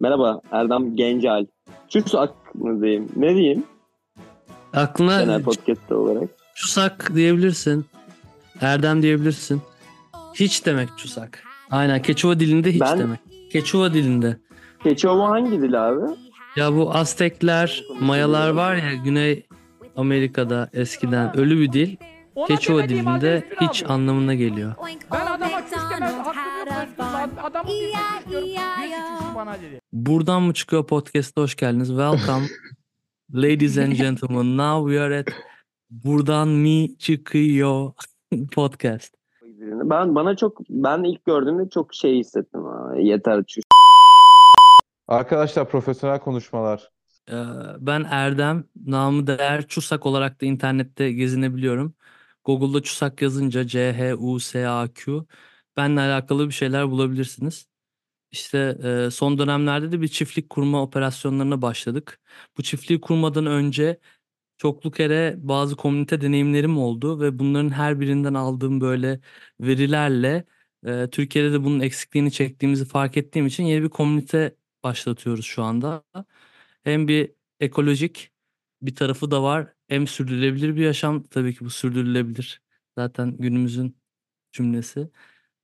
Merhaba Erdem Gencel. Çusak mı diyeyim? Ne diyeyim? Aklına Genel podcast olarak. çusak diyebilirsin. Erdem diyebilirsin. Hiç demek çusak. Aynen Keçova dilinde hiç Ben- demek. Keçova dilinde. Keçova hangi dil abi? Ya bu Aztekler, Mayalar var ya Güney Amerika'da eskiden ölü bir dil. Halde dilinde hiç anlamına geliyor. Ben adama. Lan. Adamın bir diyorum. Bana dedi. Buradan mı çıkıyor podcast'a hoş geldiniz. Welcome ladies and gentlemen. Now we are at Buradan mi çıkıyor podcast. Ben bana çok ben ilk gördüğümde çok şey hissettim. Ha. Yeter çüş. Arkadaşlar profesyonel konuşmalar. Ee, Ben Erdem, namı değer Çusak olarak da internette gezinebiliyorum. Google'da Çusak yazınca C-H-U-S-A-Q benle alakalı bir şeyler bulabilirsiniz. İşte e, son dönemlerde de bir çiftlik kurma operasyonlarına başladık. Bu çiftliği kurmadan önce çoklu kere bazı komünite deneyimlerim oldu ve bunların her birinden aldığım böyle verilerle e, Türkiye'de de bunun eksikliğini çektiğimizi fark ettiğim için yeni bir komünite başlatıyoruz şu anda. Hem bir ekolojik bir tarafı da var. Hem sürdürülebilir bir yaşam. Tabii ki bu sürdürülebilir. Zaten günümüzün cümlesi.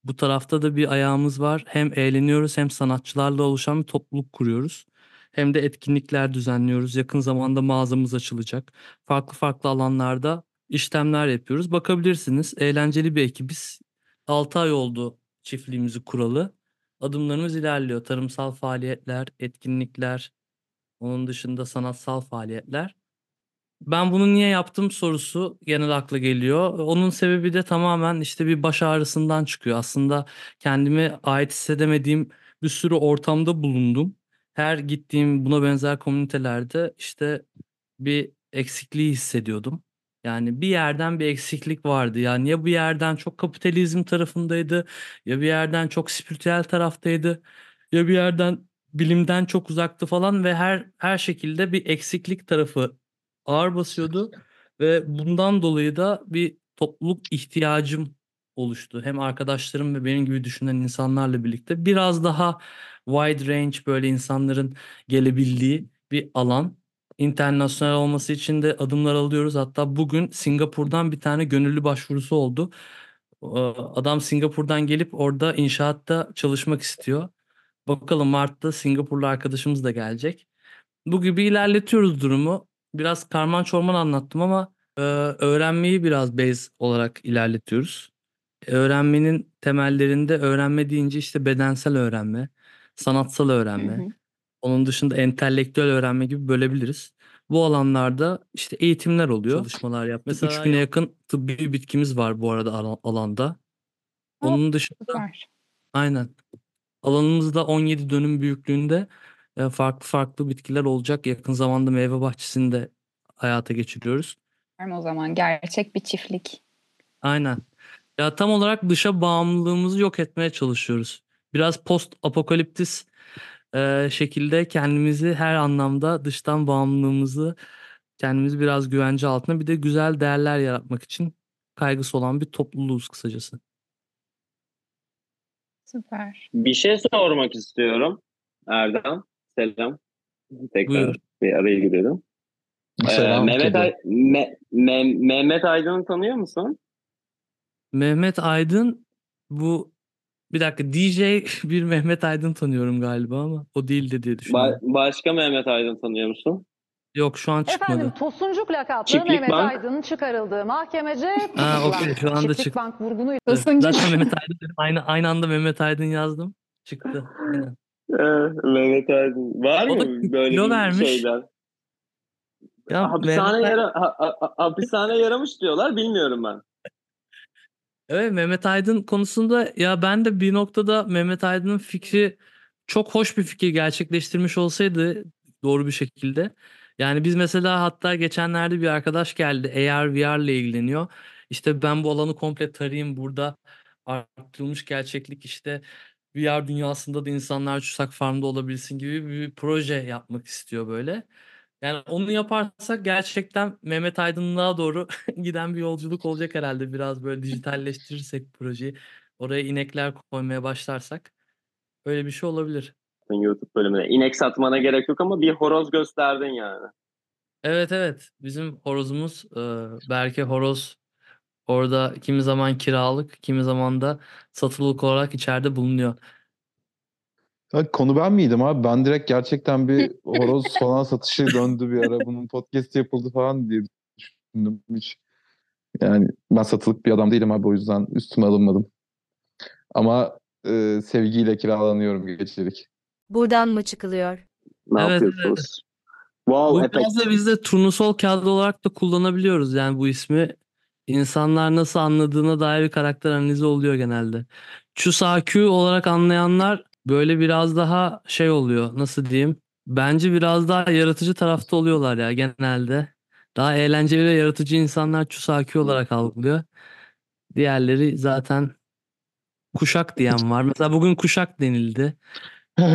Bu tarafta da bir ayağımız var. Hem eğleniyoruz hem sanatçılarla oluşan bir topluluk kuruyoruz. Hem de etkinlikler düzenliyoruz. Yakın zamanda mağazamız açılacak. Farklı farklı alanlarda işlemler yapıyoruz. Bakabilirsiniz. Eğlenceli bir ekibiz. 6 ay oldu çiftliğimizi kuralı. Adımlarımız ilerliyor. Tarımsal faaliyetler, etkinlikler, onun dışında sanatsal faaliyetler. Ben bunu niye yaptım sorusu genel akla geliyor. Onun sebebi de tamamen işte bir baş ağrısından çıkıyor. Aslında kendime ait hissedemediğim bir sürü ortamda bulundum. Her gittiğim buna benzer komünitelerde işte bir eksikliği hissediyordum. Yani bir yerden bir eksiklik vardı. Yani ya bir yerden çok kapitalizm tarafındaydı, ya bir yerden çok spiritüel taraftaydı, ya bir yerden bilimden çok uzaktı falan ve her her şekilde bir eksiklik tarafı ağır basıyordu ve bundan dolayı da bir topluluk ihtiyacım oluştu. Hem arkadaşlarım ve benim gibi düşünen insanlarla birlikte biraz daha wide range böyle insanların gelebildiği bir alan. İnternasyonel olması için de adımlar alıyoruz. Hatta bugün Singapur'dan bir tane gönüllü başvurusu oldu. Adam Singapur'dan gelip orada inşaatta çalışmak istiyor. Bakalım Mart'ta Singapurlu arkadaşımız da gelecek. Bu gibi ilerletiyoruz durumu. Biraz karman çorman anlattım ama e, öğrenmeyi biraz base olarak ilerletiyoruz. Öğrenmenin temellerinde öğrenme deyince işte bedensel öğrenme, sanatsal öğrenme, Hı hı. onun dışında entelektüel öğrenme gibi bölebiliriz. Bu alanlarda işte eğitimler oluyor, çalışmalar yaptık. Mesela 3000'e yakın tıbbi bitkimiz var bu arada ala- alanda. Onun dışında Süper. Aynen. Alanımızda 17 dönüm büyüklüğünde farklı farklı bitkiler olacak. Yakın zamanda meyve bahçesini de hayata geçiriyoruz. O zaman gerçek bir çiftlik. Aynen. Ya tam olarak dışa bağımlılığımızı yok etmeye çalışıyoruz. Biraz post apokaliptis e, şekilde kendimizi her anlamda dıştan bağımlılığımızı kendimizi biraz güvence altına bir de güzel değerler yaratmak için kaygısı olan bir topluluğuz kısacası. Süper. Bir şey sormak istiyorum. Erdem. Selam. Tekrar Buyur. bir araya girelim. Ee, Mehmet. Ay- Me- Me- Mehmet Aydın'ı tanıyor musun? Mehmet Aydın bu bir dakika DJ bir Mehmet Aydın tanıyorum galiba ama o değildi diye Ba- düşünüyorum. başka Mehmet Aydın tanıyor musun? Yok şu an çıkmadı. Efendim Tosuncuk lakaplı Çiftlik Mehmet Bank. Aydın'ın çıkarıldığı mahkemece Ha, okey, şu anda Çiftlik çıktı. Bank vurgunuyla Tosuncuk. Zaten Mehmet Aydın aynı aynı anda Mehmet Aydın yazdım. Çıktı. Aynen. Ee, Mehmet Aydın. Var O mı böyle bir vermiş. şeyler? Ya hapishane, Mehmet- yara- ha- ha- hapishane yaramış diyorlar. Bilmiyorum ben. Evet Mehmet Aydın konusunda ya ben de bir noktada Mehmet Aydın'ın fikri çok hoş bir fikir gerçekleştirmiş olsaydı doğru bir şekilde. Yani biz mesela hatta geçenlerde bir arkadaş geldi AR VR ile ilgileniyor. İşte ben bu alanı komple tarayayım burada arttırılmış gerçeklik işte VR dünyasında da insanlar Çusak Farm'da olabilsin gibi bir proje yapmak istiyor böyle. Yani onu yaparsak gerçekten Mehmet Aydınlığa doğru giden bir yolculuk olacak herhalde. Biraz böyle dijitalleştirirsek projeyi. Oraya inekler koymaya başlarsak öyle bir şey olabilir. YouTube bölümüne. İnek satmana gerek yok ama bir horoz gösterdin yani. Evet evet. Bizim horozumuz e, Berke horoz orada kimi zaman kiralık, kimi zaman da satılık olarak içeride bulunuyor. Ya konu ben miydim abi? Ben direkt gerçekten bir horoz falan satışı döndü bir ara. Bunun podcast yapıldı falan diye düşündüm hiç. Yani ben satılık bir adam değilim abi o yüzden üstüme alınmadım. Ama e, sevgiyle kiralanıyorum gecelik. Buradan mı çıkılıyor? Ne Evet, yapıyorsunuz? Wow, Bu biraz da biz de turnusol kağıdı olarak da kullanabiliyoruz yani bu ismi. İnsanlar nasıl anladığına dair bir karakter analizi oluyor genelde. Chusakyu olarak anlayanlar böyle biraz daha şey oluyor nasıl diyeyim. Bence biraz daha yaratıcı tarafta oluyorlar ya genelde. Daha eğlenceli ve yaratıcı insanlar Chusakyu olarak algılıyor. Diğerleri zaten kuşak diyen var. Mesela bugün kuşak denildi.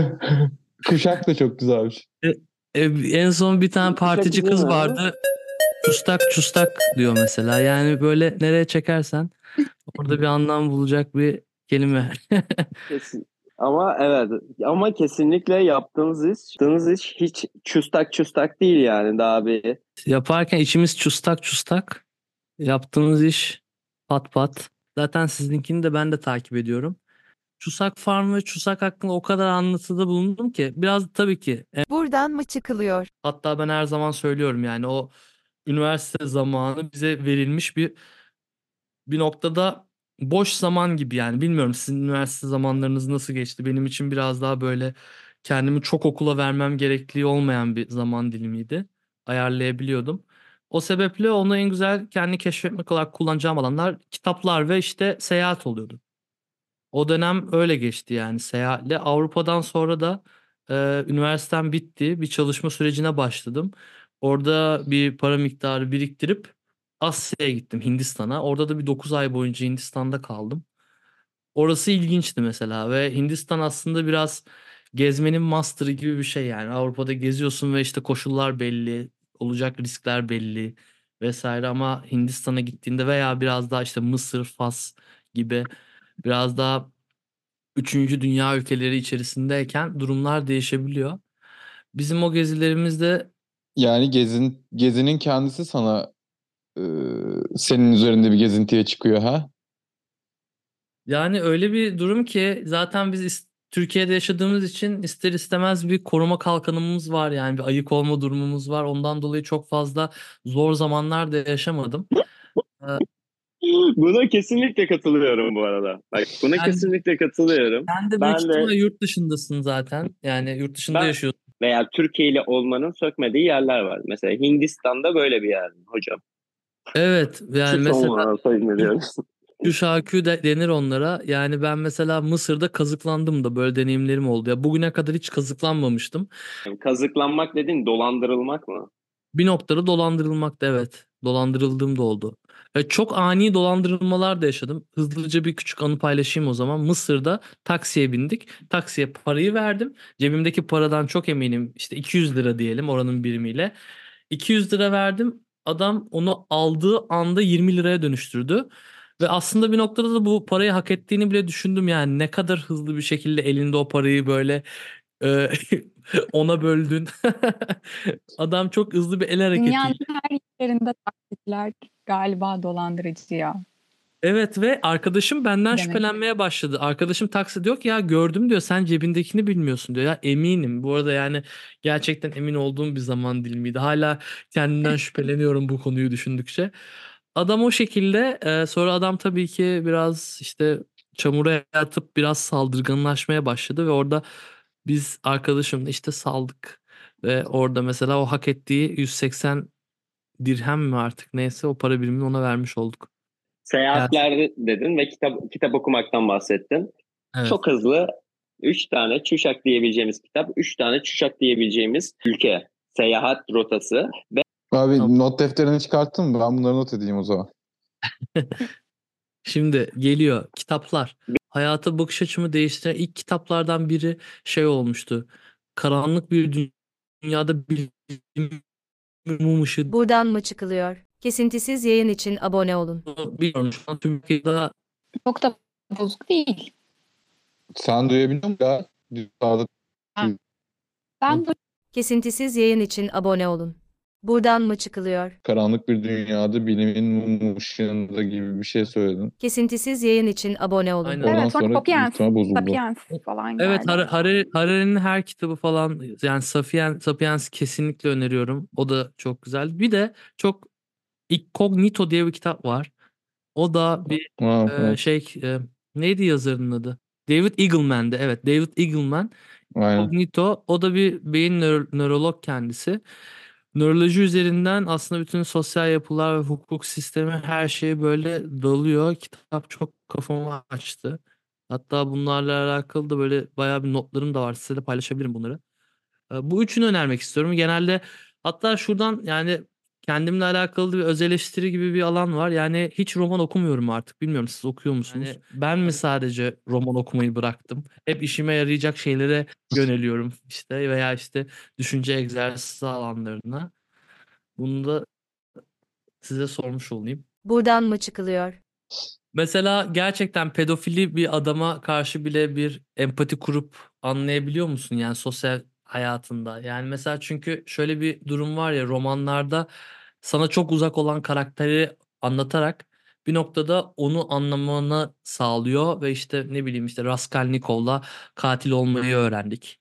Kuşak da çok güzelmiş. E, en son bir tane partici kız vardı. Çustak çustak diyor mesela. Yani böyle nereye çekersen orada bir anlam bulacak bir kelime. Kesin. Ama evet ama kesinlikle yaptığınız iş, yaptığınız iş hiç çustak çustak değil yani daha bir Yaparken içimiz çustak çustak. Yaptığımız iş pat pat. Zaten sizinkini de ben de takip ediyorum. Çusak Farm ve Çusak hakkında o kadar anlatıda bulundum ki biraz tabii ki Buradan mı çıkılıyor? Hatta ben her zaman söylüyorum yani o üniversite zamanı bize verilmiş bir bir noktada boş zaman gibi yani bilmiyorum sizin üniversite zamanlarınız nasıl geçti benim için biraz daha böyle kendimi çok okula vermem gerektiği olmayan bir zaman dilimiydi ayarlayabiliyordum. O sebeple onu en güzel kendi keşfetmek olarak kullanacağım alanlar kitaplar ve işte seyahat oluyordu. O dönem öyle geçti yani seyahatle. Avrupa'dan sonra da e, üniversitem bitti. Bir çalışma sürecine başladım. Orada bir para miktarı biriktirip Asya'ya gittim Hindistan'a. Orada da bir 9 ay boyunca Hindistan'da kaldım. Orası ilginçti mesela ve Hindistan aslında biraz gezmenin master'ı gibi bir şey yani. Avrupa'da geziyorsun ve işte koşullar belli, olacak riskler belli vesaire ama Hindistan'a gittiğinde veya biraz daha işte Mısır, Fas gibi biraz daha üçüncü dünya ülkeleri içerisindeyken durumlar değişebiliyor. Bizim o gezilerimizde Yani gezin, gezinin kendisi sana e, senin üzerinde bir gezintiye çıkıyor ha? yani öyle bir durum ki zaten biz is- Türkiye'de yaşadığımız için ister istemez bir koruma kalkanımız var yani bir ayık olma durumumuz var. Ondan dolayı çok fazla zor zamanlar da yaşamadım. Buna kesinlikle katılıyorum bu arada. Bak buna Ben- kesinlikle katılıyorum. Sen de Ben büyük de- ihtimalle yurt dışındasın zaten. Yani yurt dışında Ben- yaşıyorsun. Veya Türkiye'li olmanın sökmediği yerler var. Mesela Hindistan'da böyle bir yer mi hocam? Evet yani mesela. Şuşakü de denir onlara. Yani ben mesela Mısır'da kazıklandım da böyle deneyimlerim oldu. Ya bugüne kadar hiç kazıklanmamıştım. Kazıklanmak dediğin dolandırılmak mı? Bir noktada dolandırılmak da evet. Dolandırıldığım da oldu. Ve çok ani dolandırılmalar da yaşadım. Hızlıca bir küçük anı paylaşayım o zaman. Mısır'da taksiye bindik. Taksiye parayı verdim. Cebimdeki paradan çok eminim. İşte 200 lira diyelim oranın birimiyle. 200 lira verdim. Adam onu aldığı anda 20 liraya dönüştürdü. Ve aslında bir noktada da bu parayı hak ettiğini bile düşündüm yani ne kadar hızlı bir şekilde elinde o parayı böyle ona böldün. Adam çok hızlı bir el hareketiyle. Dünyanın her yerinde taksitler galiba dolandırıcı ya. Evet ve arkadaşım benden Demek. şüphelenmeye başladı. Arkadaşım taksi diyor ki ya gördüm diyor sen cebindekini bilmiyorsun diyor. Ya eminim. Bu arada yani gerçekten emin olduğum bir zaman dilimiydi. Hala kendimden şüpheleniyorum bu konuyu düşündükçe. Adam o şekilde e, sonra adam tabii ki biraz işte çamura yatıp biraz saldırganlaşmaya başladı ve orada biz arkadaşımla işte saldık. Ve orada mesela o hak ettiği 180 dirhem mi artık neyse o para birimini ona vermiş olduk. Seyahatler dedin ve kitap kitap okumaktan bahsettin. Evet. Çok hızlı 3 tane Çuşak diyebileceğimiz kitap, 3 tane Çuşak diyebileceğimiz ülke. Seyahat rotası ve Abi Tamam. not defterini çıkarttın mı? Ben bunları not edeyim o zaman. Şimdi geliyor kitaplar. Hayata bakış açımı değiştiren ilk kitaplardan biri şey olmuştu. Karanlık bir dü- dünyada bilim mum ışığı Buradan mı çıkılıyor? Kesintisiz yayın için abone olun. bilmiyorum şu an Türkiye'de Çok da bozuk değil. Sen duyabiliyor musun ya? Ben de Kesintisiz yayın için abone olun. Buradan mı çıkılıyor? Karanlık bir dünyada bilimin mum ışığında gibi bir şey söyledin. Kesintisiz yayın için abone olun. Aynen. Oradan Evet, sonra sonra Sapiens, bozuldu. Sapiens falan Evet geldi. Har- Harari- Harari'nin her kitabı falan yani Sapiens, Sapiens kesinlikle öneriyorum. O da çok güzel. Bir de çok Incognito diye bir kitap var. O da bir Ha, e, evet, şey e, neydi yazarının adı? David Eagleman'dı. Evet David Eagleman. aynen. Cognito o da bir beyin nöro- nörolog kendisi. Nöroloji üzerinden aslında bütün sosyal yapılar ve hukuk sistemi her şeye böyle dalıyor. Kitap çok kafamı açtı. Hatta bunlarla alakalı da böyle bayağı bir notlarım da var. Size de paylaşabilirim bunları. E, Bu üçünü önermek istiyorum. Genelde hatta şuradan yani kendimle alakalı bir öz eleştiri gibi bir alan var. Yani hiç roman okumuyorum artık. Bilmiyorum siz okuyor musunuz? ben mi sadece roman okumayı bıraktım? Hep işime yarayacak şeylere yöneliyorum işte veya işte düşünce egzersizi alanlarına. Bunu da size sormuş olayım. Buradan mı çıkılıyor? Mesela gerçekten pedofili bir adama karşı bile bir empati kurup anlayabiliyor musun yani sosyal hayatında? Yani mesela çünkü şöyle bir durum var ya romanlarda sana çok uzak olan karakteri anlatarak bir noktada onu anlamanı sağlıyor ve işte ne bileyim işte Raskolnikov'la katil olmayı öğrendik.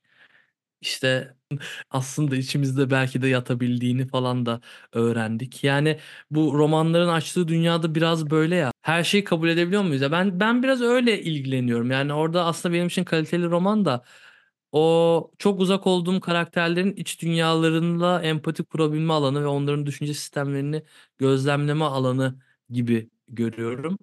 İşte aslında içimizde belki de yatabildiğini falan da öğrendik. Yani bu romanların açtığı dünyada biraz böyle ya. Her şeyi kabul edebiliyor muyuz ya? Ben ben biraz öyle ilgileniyorum. Yani orada aslında benim için kaliteli roman da o çok uzak olduğum karakterlerin iç dünyalarıyla empati kurabilme alanı ve onların düşünce sistemlerini gözlemleme alanı gibi görüyorum.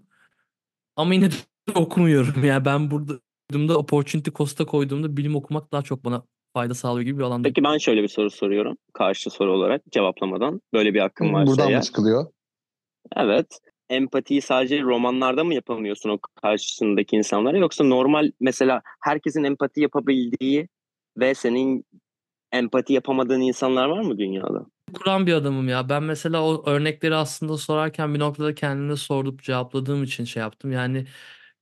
Ama yine de okumuyorum. Yani ben burada koyduğumda opportunity cost'a koyduğumda bilim okumak daha çok bana fayda sağlıyor gibi bir alanda. Peki ben şöyle bir soru soruyorum. Karşı soru olarak cevaplamadan. Böyle bir hakkım varsa Buradan eğer. mı çıkılıyor? Evet. Empatiyi sadece romanlarda mı yapamıyorsun o karşısındaki insanlara yoksa normal mesela herkesin empati yapabildiği ve senin empati yapamadığın insanlar var mı dünyada? kuran bir adamım ya. Ben mesela o örnekleri aslında sorarken bir noktada kendime sordup cevapladığım için şey yaptım. Yani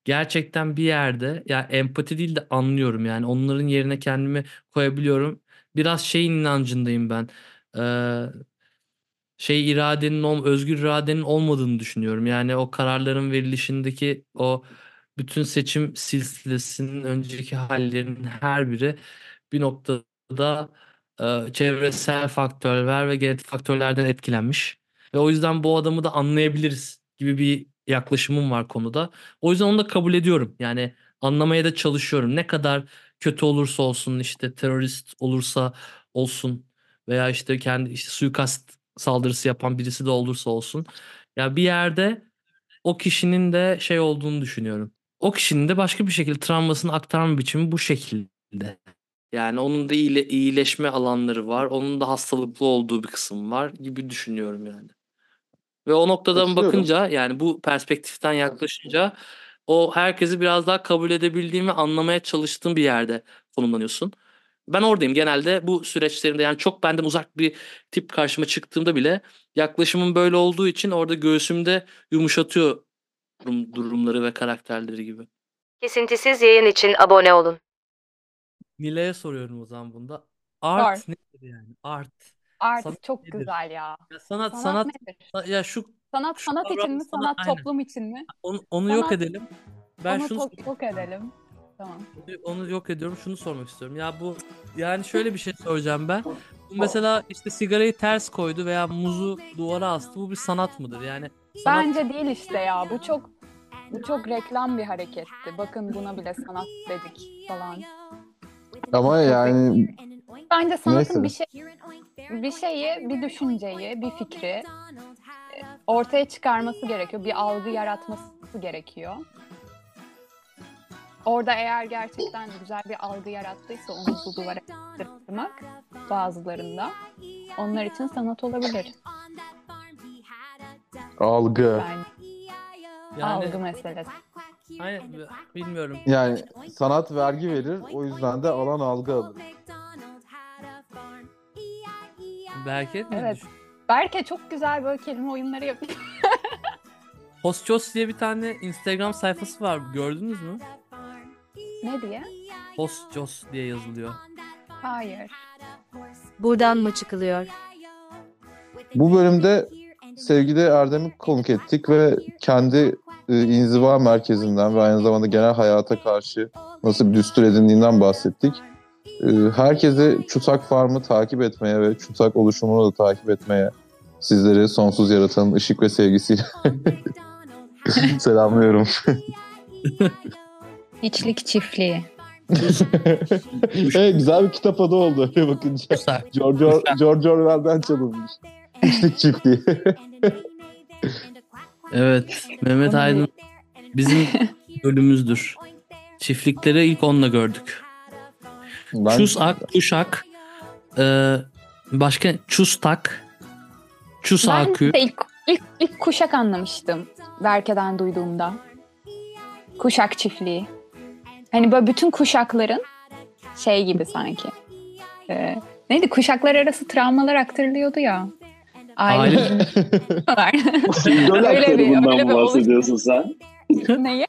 gerçekten bir yerde ya empati değil de anlıyorum yani onların yerine kendimi koyabiliyorum. Biraz şeyin inancındayım ben. Ee, şey iradenin özgür iradenin olmadığını düşünüyorum. Yani o kararların verilişindeki o bütün seçim silsilesinin önceki hallerinin her biri bir noktada e, çevresel faktörler ve genetik faktörlerden etkilenmiş. Ve o yüzden bu adamı da anlayabiliriz gibi bir yaklaşımım var konuda. O yüzden onu da kabul ediyorum. Yani anlamaya da çalışıyorum. Ne kadar kötü olursa olsun işte terörist olursa olsun veya işte kendi işte suikast saldırısı yapan birisi de olursa olsun. Ya bir yerde o kişinin de şey olduğunu düşünüyorum. O kişinin de başka bir şekilde travmasını aktarma biçimi bu şekilde. Yani onun da iyile, iyileşme alanları var. Onun da hastalıklı olduğu bir kısım var gibi düşünüyorum yani. Ve o noktadan bakınca yani bu perspektiften yaklaşınca o herkesi biraz daha kabul edebildiğim ve anlamaya çalıştığım bir yerde konumlanıyorsun. Ben oradayım genelde bu süreçlerinde yani çok benden uzak bir tip karşıma çıktığımda bile yaklaşımım böyle olduğu için orada göğsümde yumuşatıyor durum- durumları ve karakterleri gibi. Kesintisiz yayın için abone olun. Nilay'a soruyorum o zaman bunda. Art Sor. nedir yani? Art. art Sanat çok nedir? güzel ya. Ya sanat Sanat, sanat nedir? ya şu Sanat şu sanat için mi? sana- Sanat aynen. toplum için mi? onu, onu yok Sanat- edelim. Ben Onu şunu çok edelim. Tamam. onu yok ediyorum. Şunu sormak istiyorum. Ya bu yani şöyle bir şey soracağım ben. Bu mesela işte sigarayı ters koydu veya muzu duvara astı. Bu bir sanat mıdır? Yani sanat Bence değil işte ya. Bu çok bu çok reklam bir hareketti. Bakın buna bile sanat dedik falan. Ama yani Bence sanatın bir Neyse. şey bir şeyi, bir düşünceyi, bir fikri e, ortaya çıkarması gerekiyor. Bir algı yaratması gerekiyor. Orada eğer gerçekten güzel bir algı yarattıysa onu bu duvara yaptırmak bazılarında onlar için sanat olabilir. algı. Yani, yani algı meselesi. aynen, bilmiyorum. Yani sanat vergi verir. O yüzden de alan algı alır. Belki ne Evet. düşün- Berke çok güzel böyle kelime oyunları yapıyor. Hostjos diye bir tane Instagram sayfası var. Gördünüz mü? Ne diye? Hostjos diye yazılıyor. Hayır. Buradan mı çıkılıyor? Bu bölümde sevgili Erdem'i konuk ettik ve kendi e, inziva merkezinden ve aynı zamanda genel hayata karşı nasıl bir düstur edindiğinden bahsettik. E, herkese Çusak Farm'ı takip etmeye ve Çusak oluşumunu da takip etmeye sizleri sonsuz yaratanın ışık ve sevgisiyle selamlıyorum. İçlik çiftliği. evet, güzel bir kitap adı oldu öyle bakınca. George, Or- George Orwell'den çalınmış. Hiçlik çiftliği. Evet. Mehmet Aydın bizim bölümümüzdür. Çiftlikleri ilk onunla gördük. Ben- Çusak, Kuşak, e, başka Çustak, Ben Çusakü. de ilk, ilk, ilk kuşak anlamıştım. Berke'den duyduğumda. Kuşak çiftliği. Hani böyle bütün kuşakların şey gibi sanki. Ee, neydi? Kuşaklar arası travmalar aktarılıyordu ya. Aile- Böyle Öyle bir- bundan öyle bir bahsediyorsun sen? Neyi?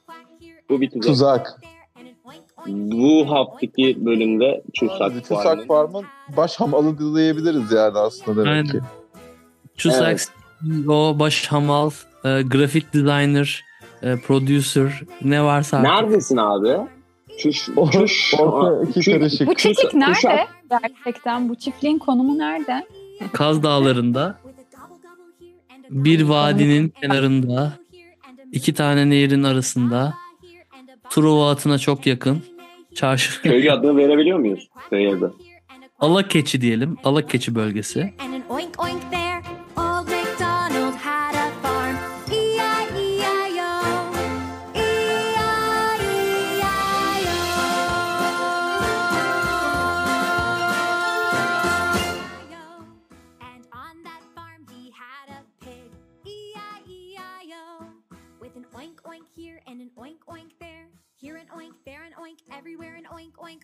Bu bir tuzak. Tuzak. Bu haftaki bölümde Çusak Çusak Farm'ın Farm'ın baş hamalı diyebiliriz yani aslında demek Aynen. ki. Çusak, Evet. o baş hamal, e, grafik designer, e, producer ne varsa artık. Neredesin abi? Çuş, Or- çuş, Orta iki çuş- karışık. Bu çiftlik nerede? Gerçekten bu çiftliğin konumu nerede? Kaz Dağları'nda bir vadinin kenarında iki tane nehrin arasında Truva atına çok yakın çarşı Köy adını verebiliyor muyuz? Köy adı. Alakeçi diyelim. Alakeçi bölgesi.